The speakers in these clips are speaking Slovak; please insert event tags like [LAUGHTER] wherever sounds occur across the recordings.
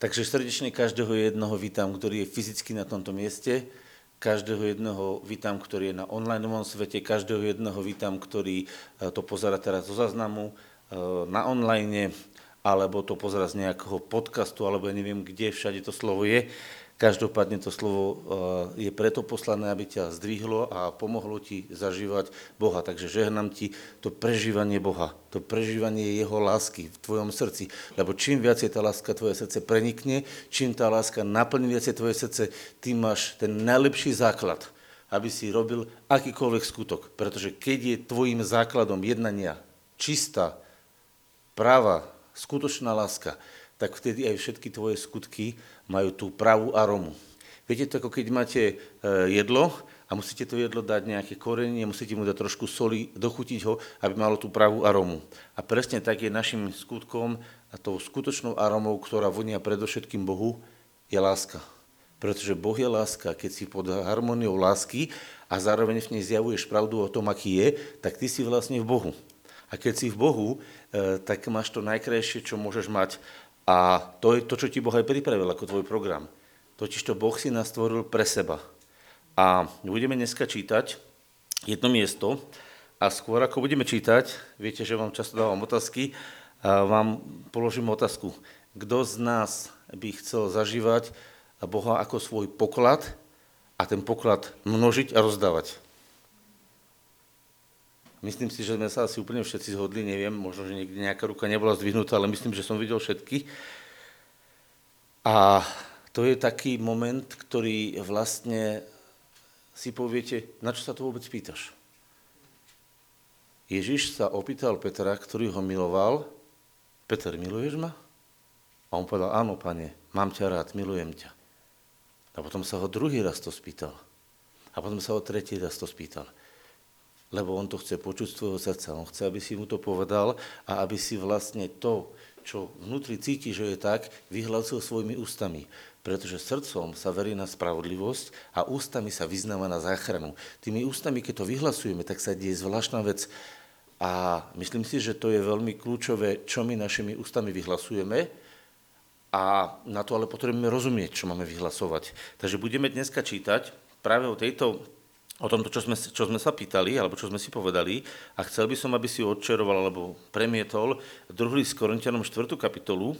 Takže srdečne každého jedného vítam, ktorý je fyzicky na tomto mieste, každého jedného vítam, ktorý je na online svete, každého jedného vítam, ktorý e, to pozera teraz zo záznamu e, na online, alebo to pozera z nejakého podcastu, alebo ja neviem, kde všade to slovo je. Každopádne to slovo eh, je preto poslané, aby ťa zdvihlo a pomohlo ti zažívať Boha. Takže žehnám ti to prežívanie Boha, to prežívanie Jeho lásky v tvojom srdci. Lebo čím viacej tá láska tvoje srdce prenikne, čím tá láska naplní viacej tvoje srdce, tým máš ten najlepší základ, aby si robil akýkoľvek skutok. Pretože keď je tvojim základom jednania čistá, práva, skutočná láska, tak vtedy aj všetky tvoje skutky majú tú pravú aromu. Viete, to ako keď máte e, jedlo a musíte to jedlo dať nejaké korenie, musíte mu dať trošku soli, dochutiť ho, aby malo tú pravú aromu. A presne tak je našim skutkom a tou skutočnou aromou, ktorá vonia predovšetkým Bohu, je láska. Pretože Boh je láska. Keď si pod harmóniou lásky a zároveň v nej zjavuješ pravdu o tom, aký je, tak ty si vlastne v Bohu. A keď si v Bohu, e, tak máš to najkrajšie, čo môžeš mať. A to je to, čo ti Boh aj pripravil ako tvoj program. Totiž to Boh si nás stvoril pre seba. A budeme dneska čítať jedno miesto a skôr ako budeme čítať, viete, že vám často dávam otázky, vám položím otázku. Kto z nás by chcel zažívať Boha ako svoj poklad a ten poklad množiť a rozdávať? Myslím si, že sme sa asi úplne všetci zhodli, neviem, možno, že niekde nejaká ruka nebola zdvihnutá, ale myslím, že som videl všetky. A to je taký moment, ktorý vlastne si poviete, na čo sa to vôbec pýtaš? Ježiš sa opýtal Petra, ktorý ho miloval, Peter, miluješ ma? A on povedal, áno, pane, mám ťa rád, milujem ťa. A potom sa ho druhý raz to spýtal. A potom sa ho tretí raz to spýtal lebo on to chce počuť z tvojho srdca. On chce, aby si mu to povedal a aby si vlastne to, čo vnútri cíti, že je tak, vyhlasil svojimi ústami. Pretože srdcom sa verí na spravodlivosť a ústami sa vyznáva na záchranu. Tými ústami, keď to vyhlasujeme, tak sa deje zvláštna vec. A myslím si, že to je veľmi kľúčové, čo my našimi ústami vyhlasujeme, a na to ale potrebujeme rozumieť, čo máme vyhlasovať. Takže budeme dneska čítať práve o tejto o tomto, čo sme, čo sme sa pýtali, alebo čo sme si povedali a chcel by som, aby si odčeroval alebo premietol druhý s Korintianom 4. kapitolu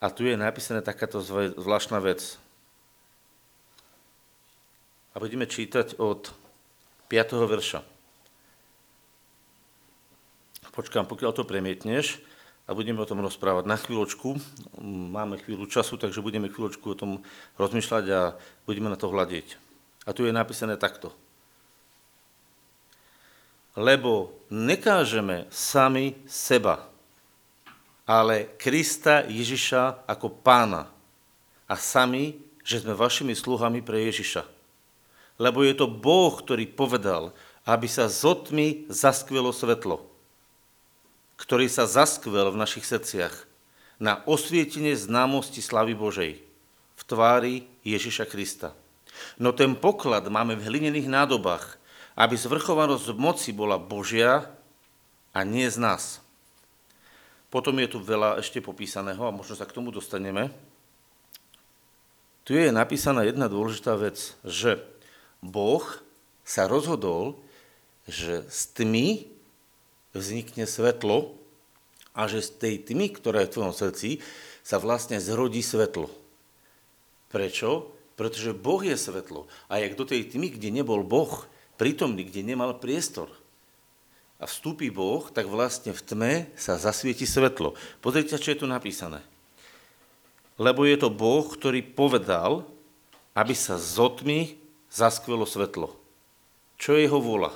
a tu je napísané takáto zvláštna vec. A budeme čítať od 5. verša. Počkám, pokiaľ to premietneš a budeme o tom rozprávať na chvíľočku. Máme chvíľu času, takže budeme chvíľočku o tom rozmýšľať a budeme na to hľadiť. A tu je napísané takto. Lebo nekážeme sami seba, ale Krista Ježiša ako pána a sami, že sme vašimi sluhami pre Ježiša. Lebo je to Boh, ktorý povedal, aby sa z otmy zaskvelo svetlo, ktorý sa zaskvel v našich srdciach na osvietenie známosti slavy Božej v tvári Ježiša Krista. No ten poklad máme v hlinených nádobách, aby zvrchovanosť moci bola Božia a nie z nás. Potom je tu veľa ešte popísaného a možno sa k tomu dostaneme. Tu je napísaná jedna dôležitá vec, že Boh sa rozhodol, že z tmy vznikne svetlo a že z tej tmy, ktorá je v tvojom srdci, sa vlastne zrodí svetlo. Prečo? Pretože Boh je svetlo. A jak do tej tmy, kde nebol Boh prítomný, kde nemal priestor, a vstúpi Boh, tak vlastne v tme sa zasvieti svetlo. Pozrite, čo je tu napísané. Lebo je to Boh, ktorý povedal, aby sa z otmy zaskvelo svetlo. Čo je jeho vôľa?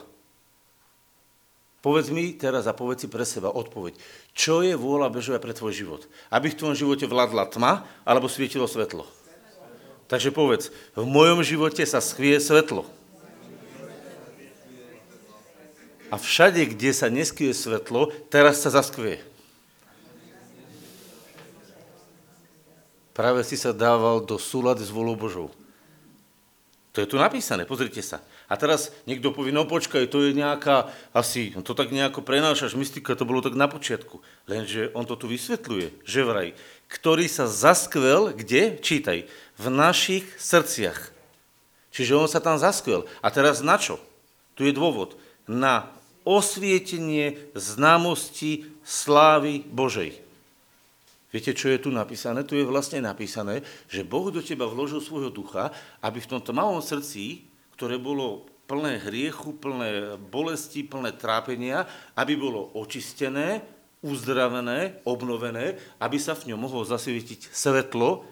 Povedz mi teraz a povedz si pre seba odpoveď. Čo je vôľa Bežova pre tvoj život? Aby v tvojom živote vládla tma alebo svietilo svetlo? Takže povedz, v mojom živote sa schvie svetlo. A všade, kde sa neskvie svetlo, teraz sa zaskvie. Práve si sa dával do súlady s volou Božou. To je tu napísané, pozrite sa. A teraz niekto povie, no počkaj, to je nejaká, asi, to tak nejako prenášaš, mystika, to bolo tak na počiatku. Lenže on to tu vysvetľuje, že vraj, ktorý sa zaskvel, kde? Čítaj, v našich srdciach. Čiže on sa tam zaskvel. A teraz na čo? Tu je dôvod. Na osvietenie známosti slávy Božej. Viete, čo je tu napísané? Tu je vlastne napísané, že Boh do teba vložil svojho ducha, aby v tomto malom srdci, ktoré bolo plné hriechu, plné bolesti, plné trápenia, aby bolo očistené, uzdravené, obnovené, aby sa v ňom mohlo zasvietiť svetlo,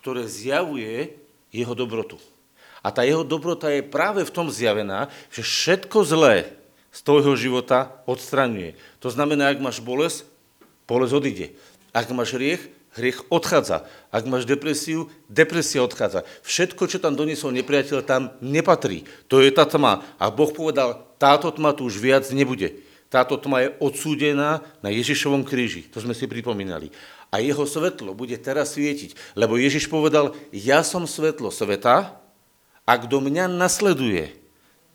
ktoré zjavuje jeho dobrotu. A tá jeho dobrota je práve v tom zjavená, že všetko zlé z tvojho života odstraňuje. To znamená, ak máš bolesť, bolesť odíde. Ak máš hriech, hriech odchádza. Ak máš depresiu, depresia odchádza. Všetko, čo tam doniesol nepriateľ, tam nepatrí. To je tá tma. A Boh povedal, táto tma tu už viac nebude. Táto tma je odsúdená na Ježišovom kríži. To sme si pripomínali a jeho svetlo bude teraz svietiť. Lebo Ježiš povedal, ja som svetlo sveta a kto mňa nasleduje,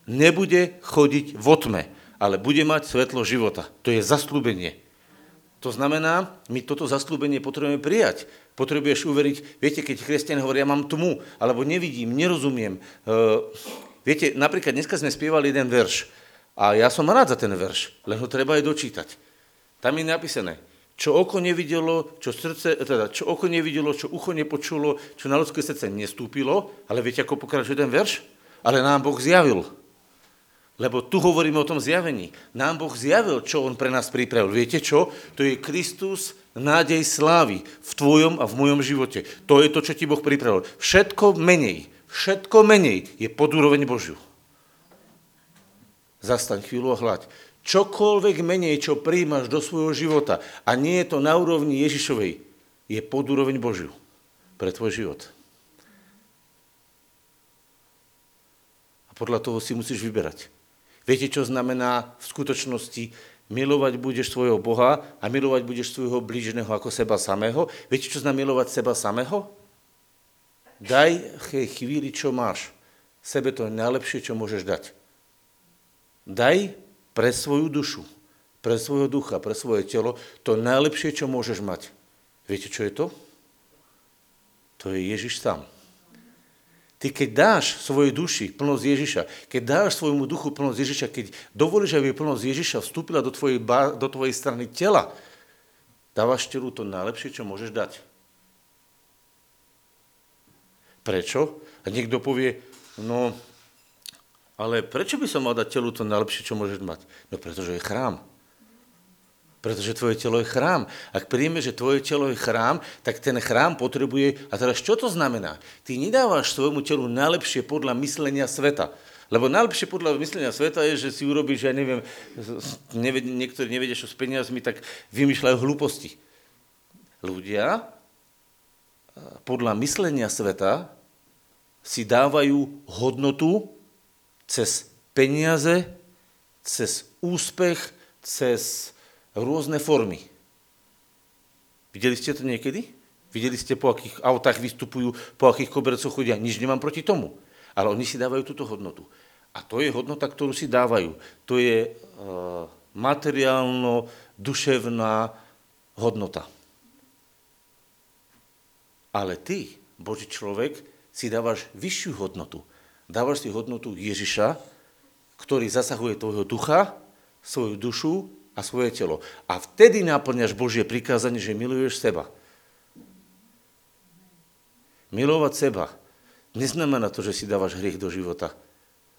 nebude chodiť v otme, ale bude mať svetlo života. To je zaslúbenie. To znamená, my toto zaslúbenie potrebujeme prijať. Potrebuješ uveriť, viete, keď kresťan hovorí, ja mám tmu, alebo nevidím, nerozumiem. Uh, viete, napríklad dneska sme spievali jeden verš a ja som rád za ten verš, len ho treba aj dočítať. Tam je napísané, čo oko nevidelo, čo, srdce, teda, čo oko nevidelo, čo ucho nepočulo, čo na ľudské srdce nestúpilo, ale viete, ako pokračuje ten verš? Ale nám Boh zjavil. Lebo tu hovoríme o tom zjavení. Nám Boh zjavil, čo On pre nás pripravil. Viete čo? To je Kristus, nádej slávy v tvojom a v mojom živote. To je to, čo ti Boh pripravil. Všetko menej, všetko menej je pod úroveň Božiu. Zastaň chvíľu a hľaď čokoľvek menej, čo príjmaš do svojho života a nie je to na úrovni Ježišovej, je pod úroveň Božiu pre tvoj život. A podľa toho si musíš vyberať. Viete, čo znamená v skutočnosti milovať budeš svojho Boha a milovať budeš svojho blížneho ako seba samého? Viete, čo znamená milovať seba samého? Daj chvíli, čo máš. Sebe to najlepšie, čo môžeš dať. Daj pre svoju dušu, pre svojho ducha, pre svoje telo, to najlepšie, čo môžeš mať. Viete, čo je to? To je Ježiš sám. Ty keď dáš svojej duši plnosť Ježiša, keď dáš svojmu duchu plnosť Ježiša, keď dovolíš, aby plnosť Ježiša vstúpila do tvojej, do tvojej strany tela, dávaš telu to najlepšie, čo môžeš dať. Prečo? A niekto povie, no ale prečo by som mal dať telu to najlepšie, čo môžeš mať? No pretože je chrám. Pretože tvoje telo je chrám. Ak príjme, že tvoje telo je chrám, tak ten chrám potrebuje... A teraz čo to znamená? Ty nedávaš svojmu telu najlepšie podľa myslenia sveta. Lebo najlepšie podľa myslenia sveta je, že si urobíš, ja neviem, neved, niektorí nevedia, čo s peniazmi, tak vymýšľajú hlúposti. Ľudia podľa myslenia sveta si dávajú hodnotu cez peniaze, cez úspech, cez rôzne formy. Videli ste to niekedy? Videli ste, po akých autách vystupujú, po akých kobercoch chodia? Nič nemám proti tomu. Ale oni si dávajú túto hodnotu. A to je hodnota, ktorú si dávajú. To je uh, materiálno-duševná hodnota. Ale ty, Boží človek, si dávaš vyššiu hodnotu dávaš si hodnotu Ježiša, ktorý zasahuje tvojho ducha, svoju dušu a svoje telo. A vtedy naplňaš Božie prikázanie, že miluješ seba. Milovať seba neznamená to, že si dávaš hriech do života.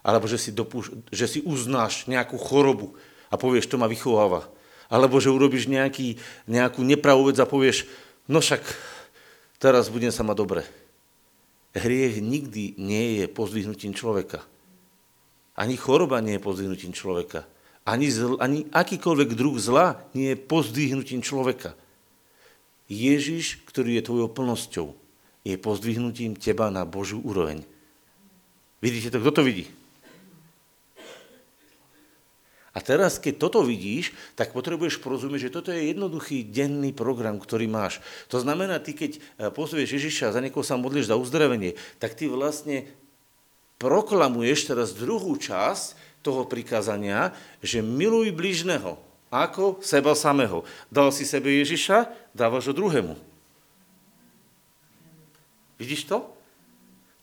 Alebo že si, dopúš- že si uznáš nejakú chorobu a povieš, to ma vychováva. Alebo že urobíš nejaký, nejakú nepravú vec a povieš, no však teraz budem sa mať dobre hriech nikdy nie je pozdvihnutím človeka. Ani choroba nie je pozdvihnutím človeka. Ani, zl, ani akýkoľvek druh zla nie je pozdvihnutím človeka. Ježiš, ktorý je tvojou plnosťou, je pozdvihnutím teba na Božiu úroveň. Vidíte to? Kto to vidí? A teraz, keď toto vidíš, tak potrebuješ porozumieť, že toto je jednoduchý denný program, ktorý máš. To znamená, ty keď e, pozvieš Ježiša, za niekoho sa modlíš za uzdravenie, tak ty vlastne proklamuješ teraz druhú časť toho prikázania, že miluj blížneho ako seba samého. Dal si sebe Ježiša, dávaš ho druhému. Vidíš to?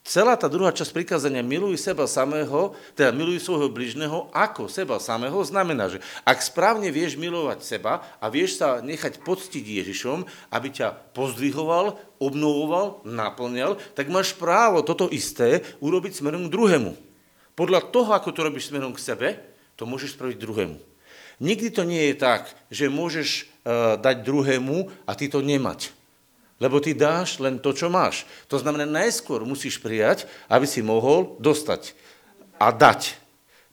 Celá tá druhá časť prikázania miluj seba samého, teda miluj svojho bližného ako seba samého, znamená, že ak správne vieš milovať seba a vieš sa nechať poctiť Ježišom, aby ťa pozdvihoval, obnovoval, naplňal, tak máš právo toto isté urobiť smerom k druhému. Podľa toho, ako to robíš smerom k sebe, to môžeš spraviť druhému. Nikdy to nie je tak, že môžeš uh, dať druhému a ty to nemať. Lebo ty dáš len to, čo máš. To znamená, najskôr musíš prijať, aby si mohol dostať a dať.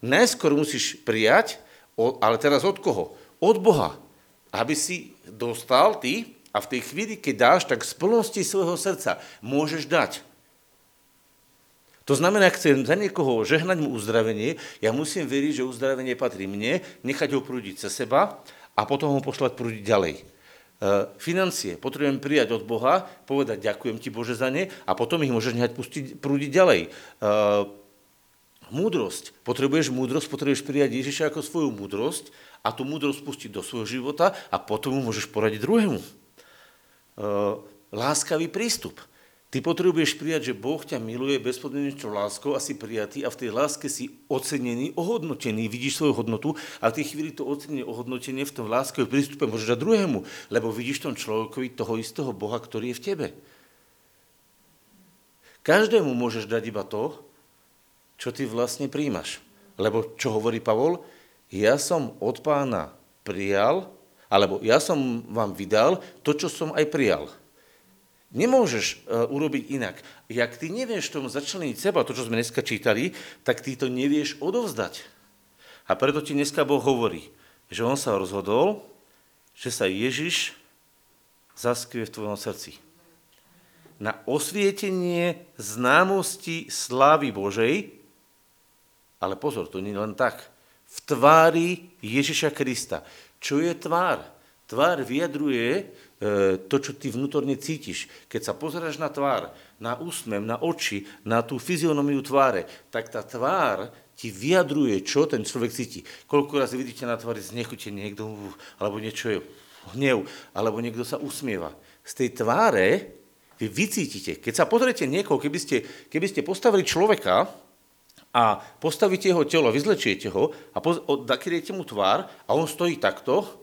Najskôr musíš prijať, ale teraz od koho? Od Boha. Aby si dostal ty a v tej chvíli, keď dáš, tak z plnosti svojho srdca môžeš dať. To znamená, ak chcem za niekoho žehnať mu uzdravenie, ja musím veriť, že uzdravenie patrí mne, nechať ho prúdiť cez seba a potom ho pošlať prúdiť ďalej. Eh, financie potrebujem prijať od Boha, povedať ďakujem ti Bože za ne a potom ich môžeš nehať pustiť, prúdiť ďalej. Eh, múdrosť. Potrebuješ múdrosť, potrebuješ prijať Ježiša ako svoju múdrosť a tú múdrosť pustiť do svojho života a potom mu môžeš poradiť druhému. Eh, láskavý prístup. Ty potrebuješ prijať, že Boh ťa miluje bezpodmienečnou láskou a si prijatý a v tej láske si ocenený, ohodnotený, vidíš svoju hodnotu a v tej chvíli to ocenenie, ohodnotenie v tom láske prístupe môžeš dať druhému, lebo vidíš tom človekovi toho istého Boha, ktorý je v tebe. Každému môžeš dať iba to, čo ty vlastne príjmaš. Lebo čo hovorí Pavol? Ja som od pána prijal, alebo ja som vám vydal to, čo som aj prijal. Nemôžeš uh, urobiť inak. Jak ty nevieš tomu začleniť seba, to, čo sme dneska čítali, tak ty to nevieš odovzdať. A preto ti dneska Boh hovorí, že on sa rozhodol, že sa Ježiš zaskvie v tvojom srdci. Na osvietenie známosti slávy Božej, ale pozor, to nie len tak, v tvári Ježiša Krista. Čo je tvár? Tvár vyjadruje E, to, čo ty vnútorne cítiš. Keď sa pozeráš na tvár, na úsmev, na oči, na tú fyzionomiu tváre, tak tá tvár ti vyjadruje, čo ten človek cíti. Koľko raz vidíte na tvári znechutenie niekto, alebo niečo je hnev, alebo niekto sa usmieva. Z tej tváre vy vycítite. Keď sa pozriete niekoho, keby ste, keby ste postavili človeka a postavíte jeho telo, vyzlečiete ho a poz, mu tvár a on stojí takto,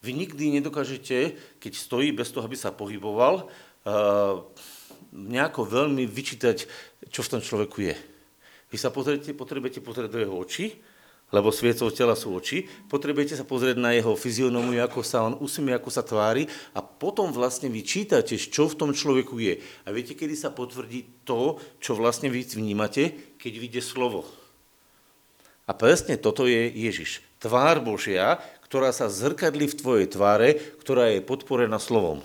vy nikdy nedokážete, keď stojí bez toho, aby sa pohyboval, uh, nejako veľmi vyčítať, čo v tom človeku je. Vy sa pozriete, potrebujete pozrieť do jeho očí, lebo sviecov tela sú oči, potrebujete sa pozrieť na jeho fyzionómiu, ako sa on usmie, ako sa tvári a potom vlastne vy čítate, čo v tom človeku je. A viete, kedy sa potvrdí to, čo vlastne vy vnímate, keď vyjde slovo. A presne toto je Ježiš. Tvár Božia, ktorá sa zrkadlí v tvojej tváre, ktorá je podporená slovom.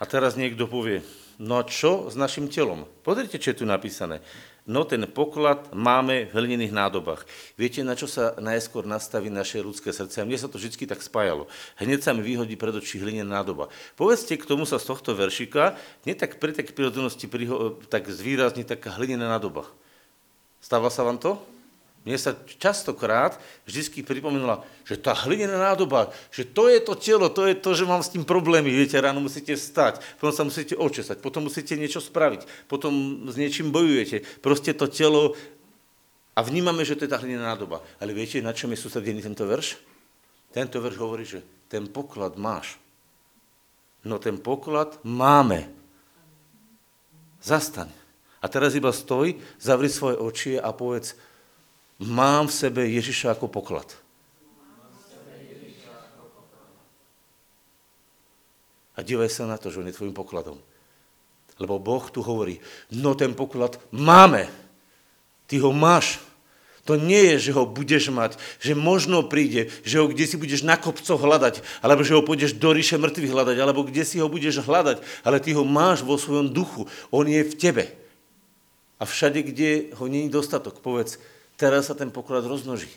A teraz niekto povie, no a čo s našim telom? Pozrite, čo je tu napísané. No ten poklad máme v hlinených nádobách. Viete, na čo sa najskôr nastaví naše ľudské srdce? A mne sa to vždy tak spájalo. Hneď sa mi vyhodí pred očí hlinená nádoba. Povedzte k tomu sa z tohto veršika, nie tak pri tak prírodzenosti tak zvýrazní taká hlinená nádoba. Stáva sa vám to? Mne sa častokrát vždy pripomínala, že tá hlinená nádoba, že to je to telo, to je to, že mám s tým problémy. Viete, ráno musíte stať, potom sa musíte očesať, potom musíte niečo spraviť, potom s niečím bojujete. Proste to telo a vnímame, že to je tá hlinená nádoba. Ale viete, na čom je sústredený tento verš? Tento verš hovorí, že ten poklad máš. No ten poklad máme. Zastaň. A teraz iba stoj, zavri svoje oči a povedz, Mám v sebe Ježiša ako poklad. A dívaj sa na to, že on je tvojim pokladom. Lebo Boh tu hovorí, no ten poklad máme. Ty ho máš. To nie je, že ho budeš mať, že možno príde, že ho kde si budeš na kopcoch hľadať, alebo že ho pôjdeš do ríše mŕtvych hľadať, alebo kde si ho budeš hľadať, ale ty ho máš vo svojom duchu. On je v tebe. A všade, kde ho není dostatok, povedz, Teraz sa ten poklad rozmnoží.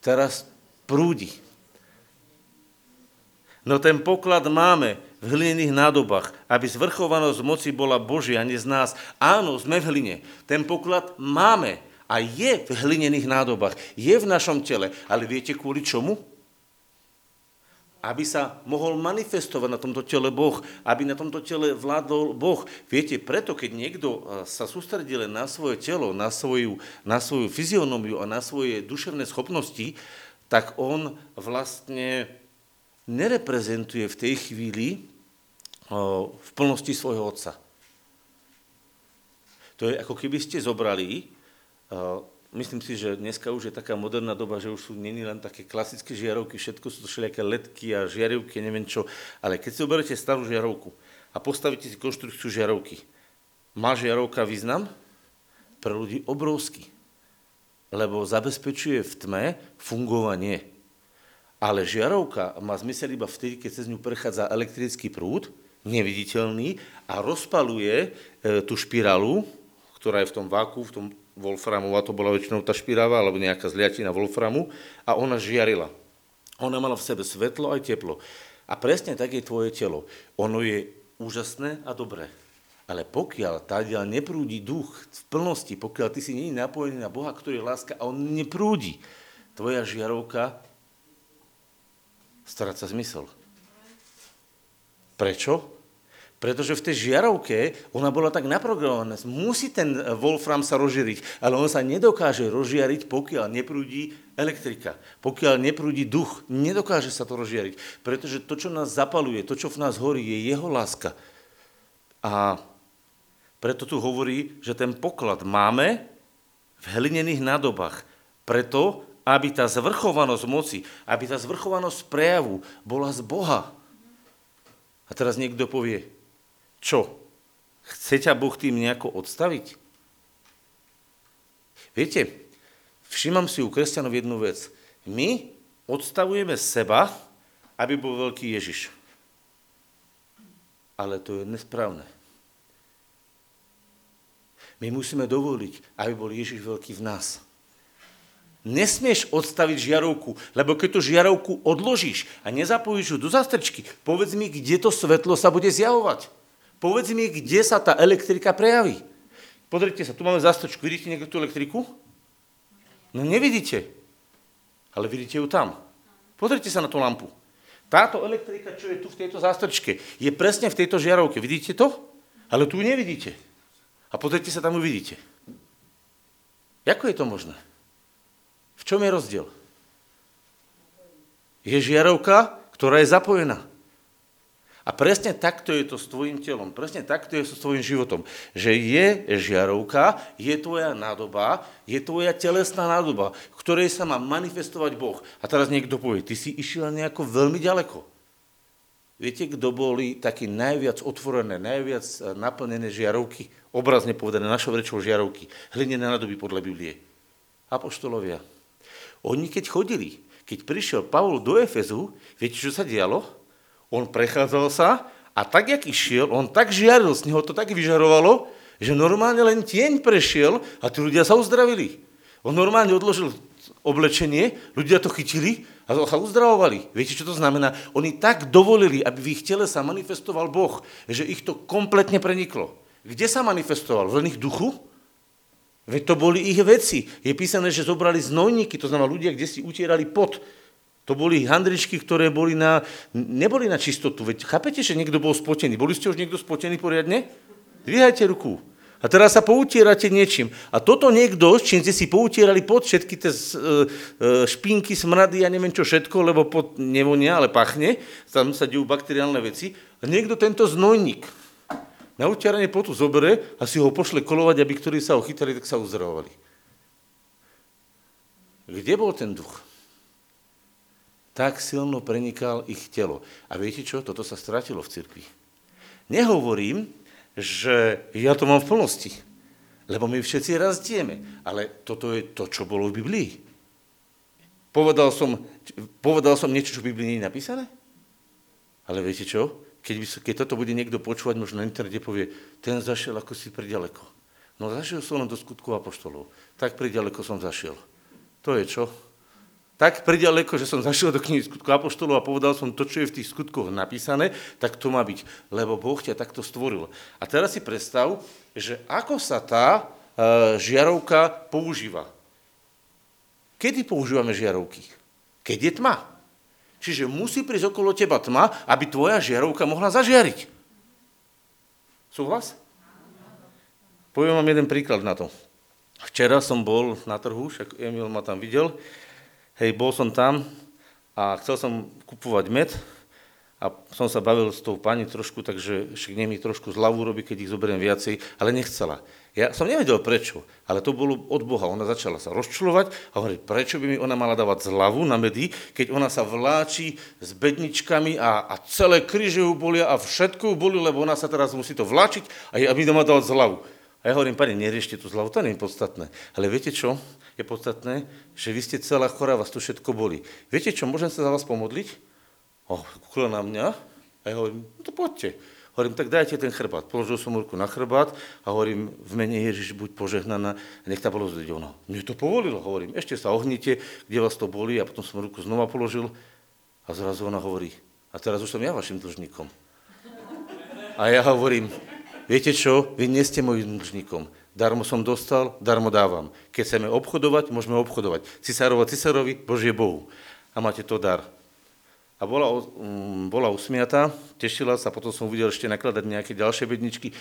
Teraz prúdi. No ten poklad máme v hlinených nádobách, aby zvrchovanosť moci bola Božia, nie z nás. Áno, sme v hline. Ten poklad máme a je v hlinených nádobách. Je v našom tele. Ale viete kvôli čomu? Aby sa mohol manifestovať na tomto tele Boh, aby na tomto tele vládol Boh. Viete, preto keď niekto e, sa sústredí len na svoje telo, na svoju, na svoju fyzionómiu a na svoje duševné schopnosti, tak on vlastne nereprezentuje v tej chvíli e, v plnosti svojho otca. To je ako keby ste zobrali e, myslím si, že dneska už je taká moderná doba, že už sú není len také klasické žiarovky, všetko sú to všelijaké letky a žiarivky, neviem čo, ale keď si oberete starú žiarovku a postavíte si konštrukciu žiarovky, má žiarovka význam? Pre ľudí obrovský, lebo zabezpečuje v tme fungovanie. Ale žiarovka má zmysel iba vtedy, keď cez ňu prechádza elektrický prúd, neviditeľný, a rozpaluje e, tú špirálu, ktorá je v tom váku, v tom Wolframová, to bola väčšinou tá špiráva, alebo nejaká zliatina Wolframu, a ona žiarila. Ona mala v sebe svetlo aj teplo. A presne tak je tvoje telo. Ono je úžasné a dobré. Ale pokiaľ tádiaľ neprúdi duch v plnosti, pokiaľ ty si není napojený na Boha, ktorý je láska a on neprúdi, tvoja žiarovka stráca zmysel. Prečo? Pretože v tej žiarovke ona bola tak naprogramovaná. Musí ten Wolfram sa rozžiariť, ale on sa nedokáže rozžiariť, pokiaľ neprúdi elektrika, pokiaľ neprúdi duch. Nedokáže sa to rozžiariť, pretože to, čo nás zapaluje, to, čo v nás horí, je jeho láska. A preto tu hovorí, že ten poklad máme v hlinených nádobách. Preto, aby tá zvrchovanosť moci, aby tá zvrchovanosť prejavu bola z Boha. A teraz niekto povie, čo? Chce ťa Boh tým nejako odstaviť? Viete, všímam si u kresťanov jednu vec. My odstavujeme seba, aby bol veľký Ježiš. Ale to je nesprávne. My musíme dovoliť, aby bol Ježiš veľký v nás. Nesmieš odstaviť žiarovku, lebo keď tú žiarovku odložíš a nezapojíš ju do zastrčky, povedz mi, kde to svetlo sa bude zjavovať. Povedz mi, kde sa tá elektrika prejaví. Pozrite sa, tu máme zastočku. Vidíte niekto tú elektriku? No nevidíte. Ale vidíte ju tam. Pozrite sa na tú lampu. Táto elektrika, čo je tu v tejto zástrčke, je presne v tejto žiarovke. Vidíte to? Ale tu nevidíte. A pozrite sa, tam ju vidíte. Ako je to možné? V čom je rozdiel? Je žiarovka, ktorá je zapojená. A presne takto je to s tvojim telom, presne takto je to s tvojim životom. Že je žiarovka, je tvoja nádoba, je tvoja telesná nádoba, v ktorej sa má manifestovať Boh. A teraz niekto povie, ty si išiel nejako veľmi ďaleko. Viete, kto boli takí najviac otvorené, najviac eh, naplnené žiarovky, obrazne povedané našou rečou žiarovky, hlinené nádoby podľa Biblie? Apoštolovia. Oni keď chodili, keď prišiel Pavol do Efezu, viete, čo sa dialo? On prechádzal sa a tak, jak išiel, on tak žiaril, z neho to tak vyžarovalo, že normálne len tieň prešiel a tí ľudia sa uzdravili. On normálne odložil oblečenie, ľudia to chytili a sa uzdravovali. Viete, čo to znamená? Oni tak dovolili, aby v ich tele sa manifestoval Boh, že ich to kompletne preniklo. Kde sa manifestoval? V ich duchu? Veď to boli ich veci. Je písané, že zobrali znojníky, to znamená ľudia, kde si utierali pot. To boli handričky, ktoré boli na, neboli na čistotu. Veď chápete, že niekto bol spotený? Boli ste už niekto spotený poriadne? Dvíhajte ruku. A teraz sa poutierate niečím. A toto niekto, čím ste si poutierali pod všetky tie e, e, špinky, smrady a neviem čo všetko, lebo pod nevonia, ale pachne, tam sa dejú bakteriálne veci. A niekto tento znojník na utieranie potu zobere a si ho pošle kolovať, aby ktorí sa ho chytali, tak sa uzdravovali. Kde bol ten duch? Tak silno prenikal ich telo. A viete čo? Toto sa stratilo v cirkvi. Nehovorím, že ja to mám v plnosti, lebo my všetci razdieme, ale toto je to, čo bolo v Biblii. Povedal som, povedal som niečo, čo v Biblii nie je napísané? Ale viete čo? Keď, by, keď toto bude niekto počúvať, možno na internete povie, ten zašiel ako si priďaleko. No zašiel som len do skutku apoštolov. Tak priďaleko som zašiel. To je čo? Tak priďaleko, že som zašiel do knihy skutku Apoštolov a povedal som to, čo je v tých skutkoch napísané, tak to má byť, lebo Boh ťa takto stvoril. A teraz si predstav, že ako sa tá e, žiarovka používa. Kedy používame žiarovky? Keď je tma. Čiže musí prísť okolo teba tma, aby tvoja žiarovka mohla zažiariť. Súhlas? Poviem vám jeden príklad na to. Včera som bol na trhu, však Emil ma tam videl, hej, bol som tam a chcel som kupovať med a som sa bavil s tou pani trošku, takže však mi trošku zľavu robí, keď ich zoberiem viacej, ale nechcela. Ja som nevedel prečo, ale to bolo od Boha. Ona začala sa rozčulovať a hovorí, prečo by mi ona mala dávať zľavu na medy, keď ona sa vláči s bedničkami a, a celé kríže ju bolia a všetko ju boli, lebo ona sa teraz musí to vláčiť a aby ma dávať zľavu. A ja hovorím, pani, neriešte tú zľavu, to nie je podstatné. Ale viete čo? Je podstatné, že vy ste celá chorá, vás tu všetko boli. Viete čo, môžem sa za vás pomodliť? O, kúkla na mňa. A ja hovorím, no to poďte. Hovorím, tak dajte ten chrbát. Položil som ruku na chrbát a hovorím, v mene Ježiš, buď požehnaná. Nech tá bolo zliť. Ono, mne to povolilo. Hovorím, ešte sa ohnite, kde vás to boli. A potom som ruku znova položil a zrazu ona hovorí, a teraz už som ja vašim dlžníkom. A ja hovorím, viete čo, vy nie ste mojim dlžníkom. Darmo som dostal, darmo dávam. Keď chceme obchodovať, môžeme obchodovať. Cisárova cisárovi, Božie Bohu. A máte to dar a bola, um, bola usmiatá, tešila sa, potom som uvidel ešte nakladať nejaké ďalšie bedničky.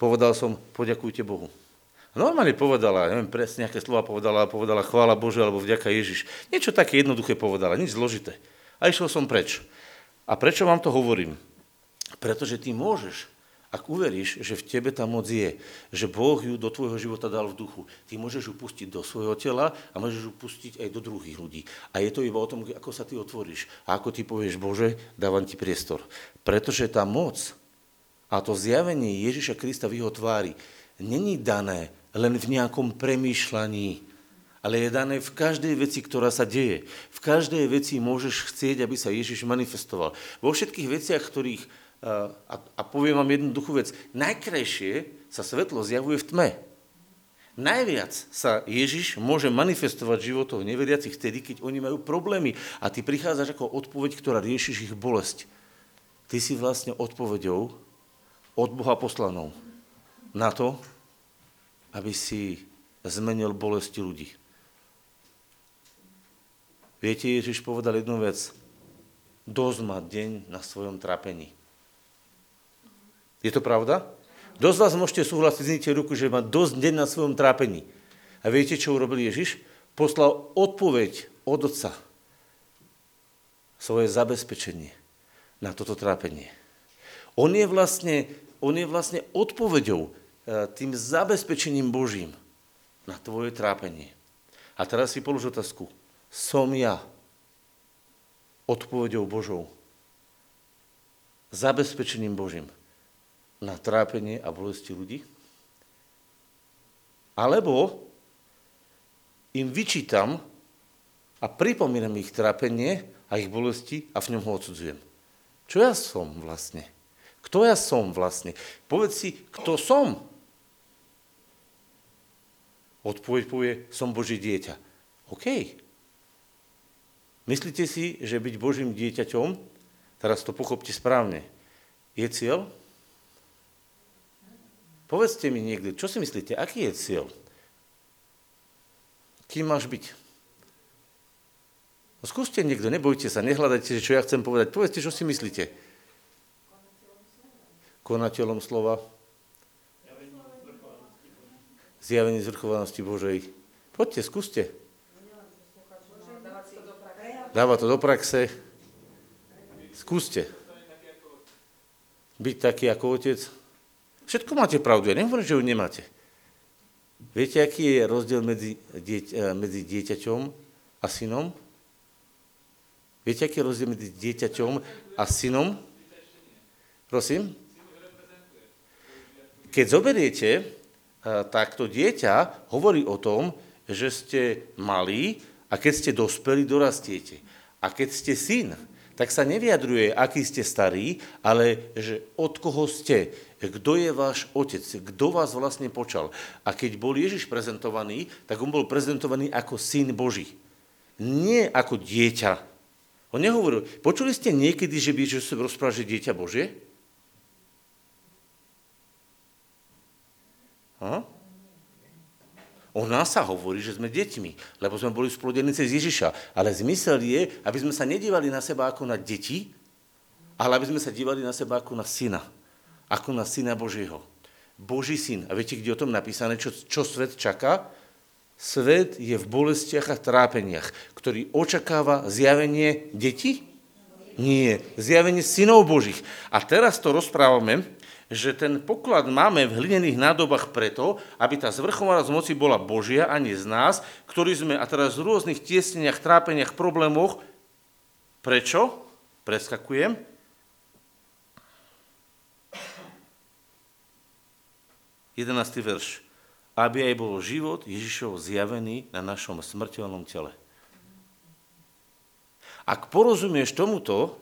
Povedal som, poďakujte Bohu. Normálne povedala, neviem presne, aké slova povedala, povedala chvála Bože alebo vďaka Ježiš. Niečo také jednoduché povedala, nič zložité. A išiel som preč. A prečo vám to hovorím? Pretože ty môžeš ak uveríš, že v tebe tá moc je, že Boh ju do tvojho života dal v duchu, ty môžeš ju pustiť do svojho tela a môžeš ju pustiť aj do druhých ľudí. A je to iba o tom, ako sa ty otvoríš a ako ty povieš, Bože, dávam ti priestor. Pretože tá moc a to zjavenie Ježiša Krista v jeho tvári není dané len v nejakom premýšľaní, ale je dané v každej veci, ktorá sa deje. V každej veci môžeš chcieť, aby sa Ježiš manifestoval. Vo všetkých veciach, ktorých a, a poviem vám jednoduchú vec. Najkrajšie sa svetlo zjavuje v tme. Najviac sa Ježiš môže manifestovať životov neveriacich vtedy, keď oni majú problémy a ty prichádzaš ako odpoveď, ktorá riešiš ich bolesť. Ty si vlastne odpoveďou od Boha poslanou na to, aby si zmenil bolesti ľudí. Viete, Ježiš povedal jednu vec. Dosť má deň na svojom trápení. Je to pravda? Dosť vás môžete súhlasiť, zníte ruku, že má dosť deň na svojom trápení. A viete, čo urobil Ježiš? Poslal odpoveď od Otca. Svoje zabezpečenie na toto trápenie. On je vlastne, on je vlastne odpoveďou, e, tým zabezpečením Božím na tvoje trápenie. A teraz si polož otázku. Som ja odpoveďou Božou? Zabezpečením Božím na trápenie a bolesti ľudí? Alebo im vyčítam a pripomínam ich trápenie a ich bolesti a v ňom ho odsudzujem. Čo ja som vlastne? Kto ja som vlastne? Povedz si, kto som? Odpoveď povie, som Boží dieťa. OK. Myslíte si, že byť Božím dieťaťom, teraz to pochopte správne, je cieľ? Povedzte mi niekde, čo si myslíte, aký je cieľ? Kým máš byť? No skúste niekto, nebojte sa, nehľadajte, čo ja chcem povedať. Povedzte, čo si myslíte. Konateľom slova. Zjavenie zvrchovanosti Božej. Poďte, skúste. Dáva to do praxe. Skúste. Byť taký ako otec. Všetko máte pravdu, ja nehovorím, že ju nemáte. Viete, aký je rozdiel medzi, dieť, e, medzi dieťaťom a synom? Viete, aký je rozdiel medzi dieťaťom a synom? Prosím? Keď zoberiete, e, tak to dieťa hovorí o tom, že ste malí a keď ste dospelí, dorastiete. A keď ste syn, tak sa nevyjadruje, aký ste starí, ale že od koho ste, kto je váš otec, kto vás vlastne počal. A keď bol Ježiš prezentovaný, tak on bol prezentovaný ako syn Boží. Nie ako dieťa. On nehovoril, počuli ste niekedy, že by Ježiš rozprával, že dieťa Božie? Ha? O nás sa hovorí, že sme deťmi, lebo sme boli splodení cez Ježiša. Ale zmysel je, aby sme sa nedívali na seba ako na deti, ale aby sme sa dívali na seba ako na syna. Ako na syna Božieho. Boží syn. A viete, kde o tom napísané, čo, čo svet čaká? Svet je v bolestiach a trápeniach, ktorý očakáva zjavenie detí? Nie, zjavenie synov Božích. A teraz to rozprávame, že ten poklad máme v hlinených nádobách preto, aby tá zvrchovaná z moci bola Božia a nie z nás, ktorí sme a teraz v rôznych tiesneniach, trápeniach, problémoch. Prečo? Preskakujem. Jedenáctý verš. Aby aj bol život Ježišov zjavený na našom smrteľnom tele. Ak porozumieš tomuto,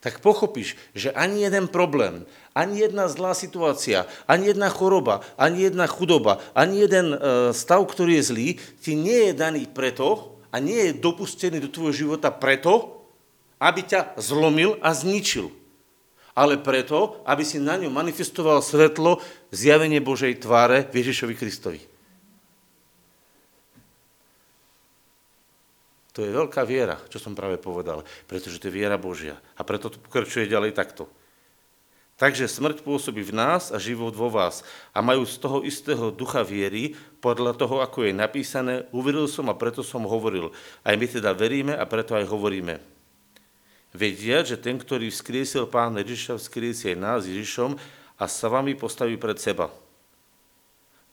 tak pochopíš, že ani jeden problém, ani jedna zlá situácia, ani jedna choroba, ani jedna chudoba, ani jeden e, stav, ktorý je zlý, ti nie je daný preto a nie je dopustený do tvojho života preto, aby ťa zlomil a zničil. Ale preto, aby si na ňu manifestoval svetlo zjavenie Božej tváre Ježišovi Kristovi. To je veľká viera, čo som práve povedal, pretože to je viera Božia. A preto to pokračuje ďalej takto. Takže smrť pôsobí v nás a život vo vás. A majú z toho istého ducha viery, podľa toho, ako je napísané, uveril som a preto som hovoril. Aj my teda veríme a preto aj hovoríme. Vedia, že ten, ktorý vzkriesil Pán Ježiša, vzkriesie aj nás Ježišom a sa vami postaví pred seba.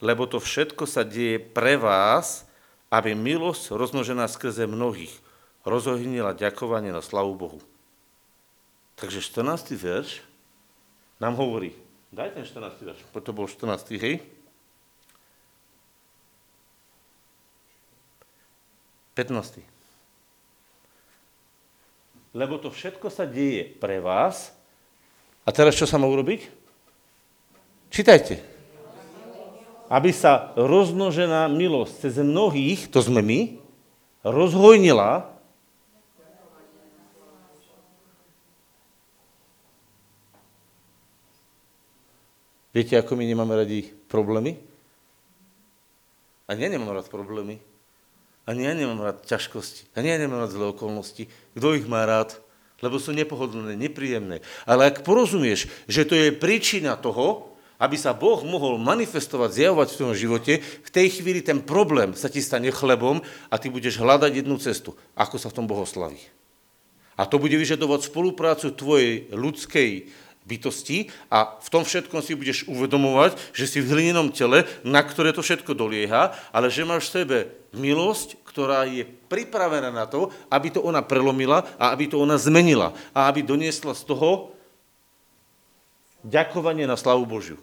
Lebo to všetko sa deje pre vás, aby milosť rozmnožená skrze mnohých rozohnila ďakovanie na slavu Bohu. Takže 14. verš nám hovorí, daj ten 14. verš, to bol 14. hej? Petnáctý. Lebo to všetko sa deje pre vás. A teraz čo sa má urobiť? Čítajte aby sa rozmnožená milosť cez mnohých, to sme my, rozhojnila Viete, ako my nemáme radi problémy? Ani ja nemám rád problémy. Ani ja nemám rád ťažkosti. Ani ja nemám rád zlé okolnosti. Kto ich má rád? Lebo sú nepohodlné, nepríjemné. Ale ak porozumieš, že to je príčina toho, aby sa Boh mohol manifestovať, zjavovať v tvojom živote, v tej chvíli ten problém sa ti stane chlebom a ty budeš hľadať jednu cestu, ako sa v tom bohoslaví. A to bude vyžadovať spoluprácu tvojej ľudskej bytosti a v tom všetkom si budeš uvedomovať, že si v hlinenom tele, na ktoré to všetko dolieha, ale že máš v sebe milosť, ktorá je pripravená na to, aby to ona prelomila a aby to ona zmenila a aby doniesla z toho ďakovanie na slavu Božiu.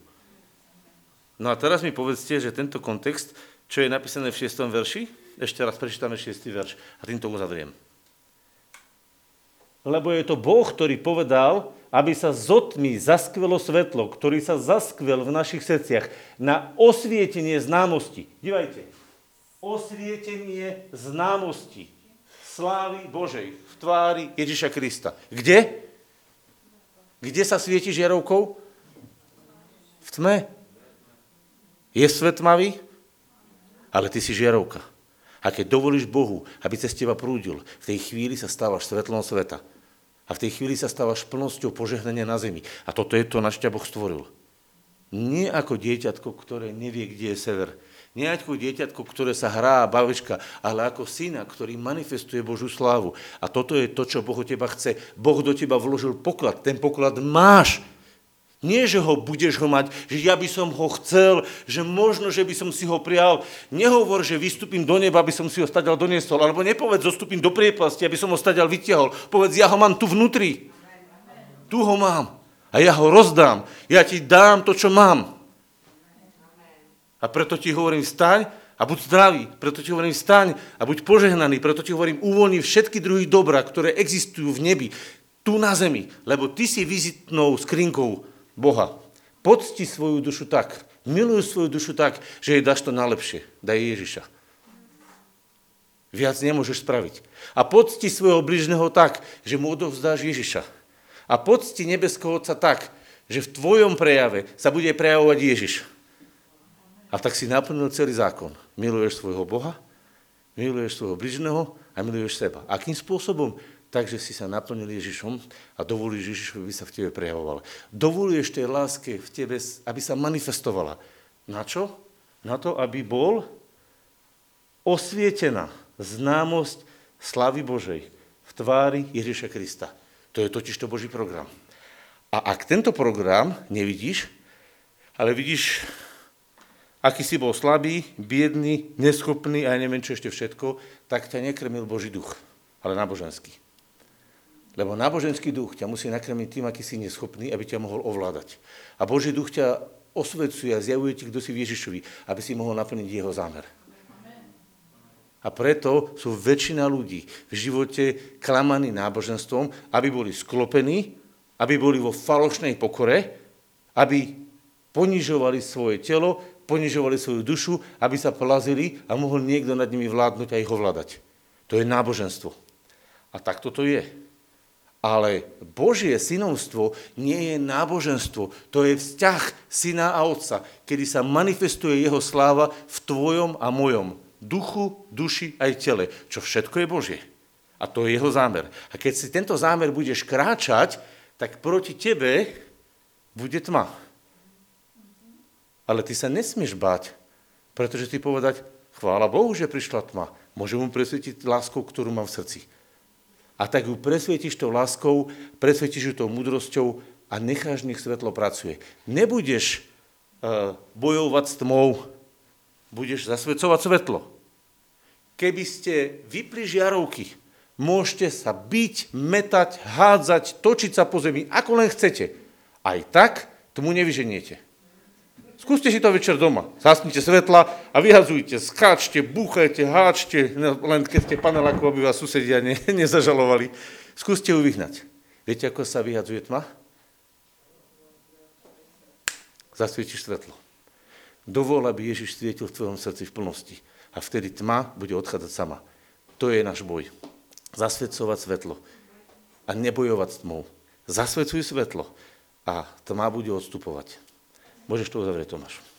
No a teraz mi povedzte, že tento kontext, čo je napísané v 6. verši, ešte raz prečítame 6. verš a týmto uzavriem. Lebo je to Boh, ktorý povedal, aby sa zotmi zaskvelo svetlo, ktorý sa zaskvel v našich srdciach na osvietenie známosti. Dívajte, osvietenie známosti slávy Božej v tvári Ježiša Krista. Kde? Kde sa svieti žiarovkou? V tme. Je svet tmavý? Ale ty si žiarovka. A keď dovolíš Bohu, aby cez teba prúdil, v tej chvíli sa stávaš svetlom sveta. A v tej chvíli sa stávaš plnosťou požehnania na zemi. A toto je to, na čo Boh stvoril. Nie ako dieťatko, ktoré nevie, kde je sever. Nie ako dieťatko, ktoré sa hrá bavička, ale ako syna, ktorý manifestuje Božú slávu. A toto je to, čo Boh od teba chce. Boh do teba vložil poklad. Ten poklad máš. Nie, že ho budeš ho mať, že ja by som ho chcel, že možno, že by som si ho prijal. Nehovor, že vystúpim do neba, aby som si ho stadial doniesol. Alebo nepovedz, zostúpim do priepasti, aby som ho stadial vytiahol. Povedz, ja ho mám tu vnútri. Tu ho mám. A ja ho rozdám. Ja ti dám to, čo mám. A preto ti hovorím, vstaň a buď zdravý. Preto ti hovorím, vstaň a buď požehnaný. Preto ti hovorím, uvoľni všetky druhy dobra, ktoré existujú v nebi, tu na zemi. Lebo ty si vizitnou skrinkou Boha. Pocti svoju dušu tak, miluj svoju dušu tak, že jej dáš to najlepšie. Daj Ježiša. Viac nemôžeš spraviť. A pocti svojho bližného tak, že mu odovzdáš Ježiša. A pocti nebeského Otca tak, že v tvojom prejave sa bude prejavovať Ježiš. A tak si naplnil celý zákon. Miluješ svojho Boha, miluješ svojho bližného a miluješ seba. Akým spôsobom? Takže si sa naplnil Ježišom a dovolíš Ježišovi, aby sa v tebe prejavoval. Dovoluješ tej láske v tebe, aby sa manifestovala. Na čo? Na to, aby bol osvietená známosť slavy Božej v tvári Ježiša Krista. To je totiž to Boží program. A ak tento program nevidíš, ale vidíš, aký si bol slabý, biedný, neschopný a ja neviem čo ešte všetko, tak ťa nekrmil Boží duch, ale náboženský. Lebo náboženský duch ťa musí nakrmiť tým, aký si neschopný, aby ťa mohol ovládať. A Boží duch ťa osvecuje a zjavuje ti, kto si v Ježišovi, aby si mohol naplniť jeho zámer. A preto sú väčšina ľudí v živote klamaní náboženstvom, aby boli sklopení, aby boli vo falošnej pokore, aby ponižovali svoje telo, ponižovali svoju dušu, aby sa plazili a mohol niekto nad nimi vládnuť a ich ovládať. To je náboženstvo. A takto to je. Ale Božie synovstvo nie je náboženstvo, to je vzťah syna a otca, kedy sa manifestuje jeho sláva v tvojom a mojom duchu, duši aj tele, čo všetko je Božie. A to je jeho zámer. A keď si tento zámer budeš kráčať, tak proti tebe bude tma. Ale ty sa nesmieš báť, pretože ty povedať, chvála Bohu, že prišla tma. Môžem mu presvietiť láskou, ktorú mám v srdci. A tak ju presvietíš tou láskou, presvietíš ju tou múdrosťou a necháš, nech svetlo pracuje. Nebudeš uh, bojovať s tmou, budeš zasvedcovať svetlo. Keby ste vypli žiarovky, môžete sa byť, metať, hádzať, točiť sa po zemi, ako len chcete. Aj tak tomu nevyženiete. Skúste si to večer doma. Zasnite svetla a vyhazujte, skáčte, búchajte, háčte, len keď ste paneláku, aby vás susedia ne, [LAUGHS] nezažalovali. Skúste ju vyhnať. Viete, ako sa vyhadzuje tma? Zasvietiš svetlo. Dovol, aby Ježiš svietil v tvojom srdci v plnosti. A vtedy tma bude odchádzať sama. To je náš boj. Zasvedcovať svetlo. A nebojovať s tmou. Zasvedcuj svetlo. A tma bude odstupovať. Можеш тоа да вре, Томаш.